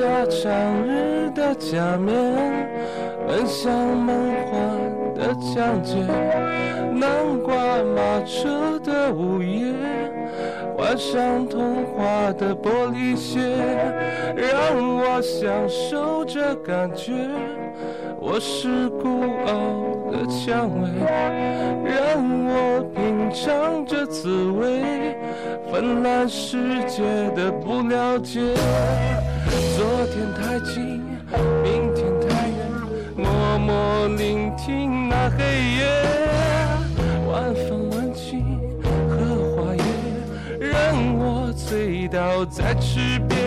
下长日的假面，奔向梦幻的疆界。南瓜马车的午夜，换上童话的玻璃鞋，让我享受这感觉。我是孤傲的蔷薇，让我品尝这滋味。纷乱世界的不了解，昨天太近，明天太远，默默聆听那黑夜，晚风吻尽荷花叶，任我醉倒在池边。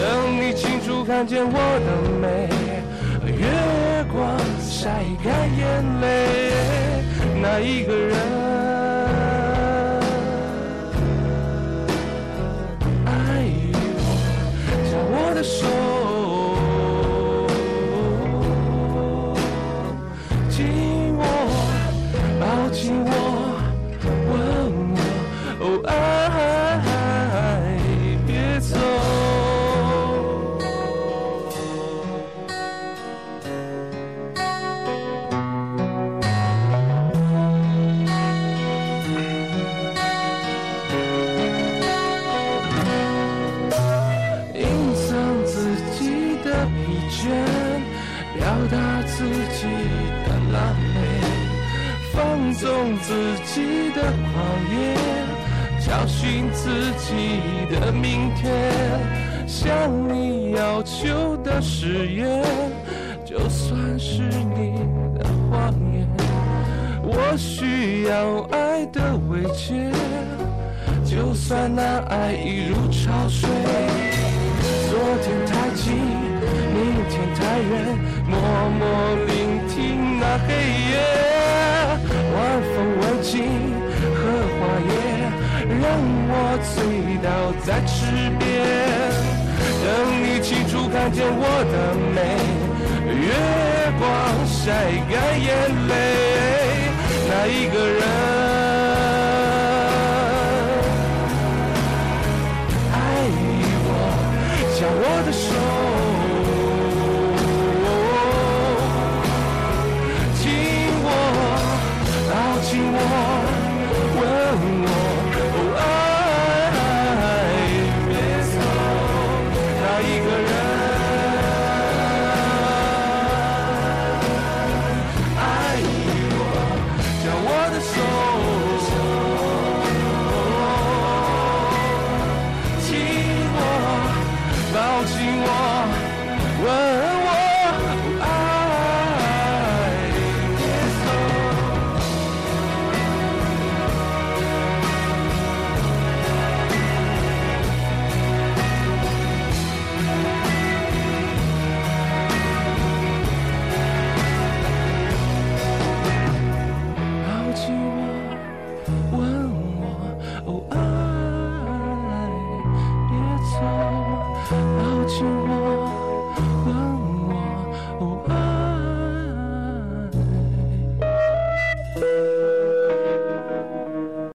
等你清楚看见我的美，月光晒干眼泪，那一个人手紧握，抱紧我，纵自己的狂野，找寻自己的明天。向你要求的誓言，就算是你的谎言。我需要爱的慰藉。就算那爱已如潮水，昨天太近，明天太远，默默聆我醉倒在池边。等你清楚看见我的美，月光晒干眼泪，那一个人。爱我，将我的手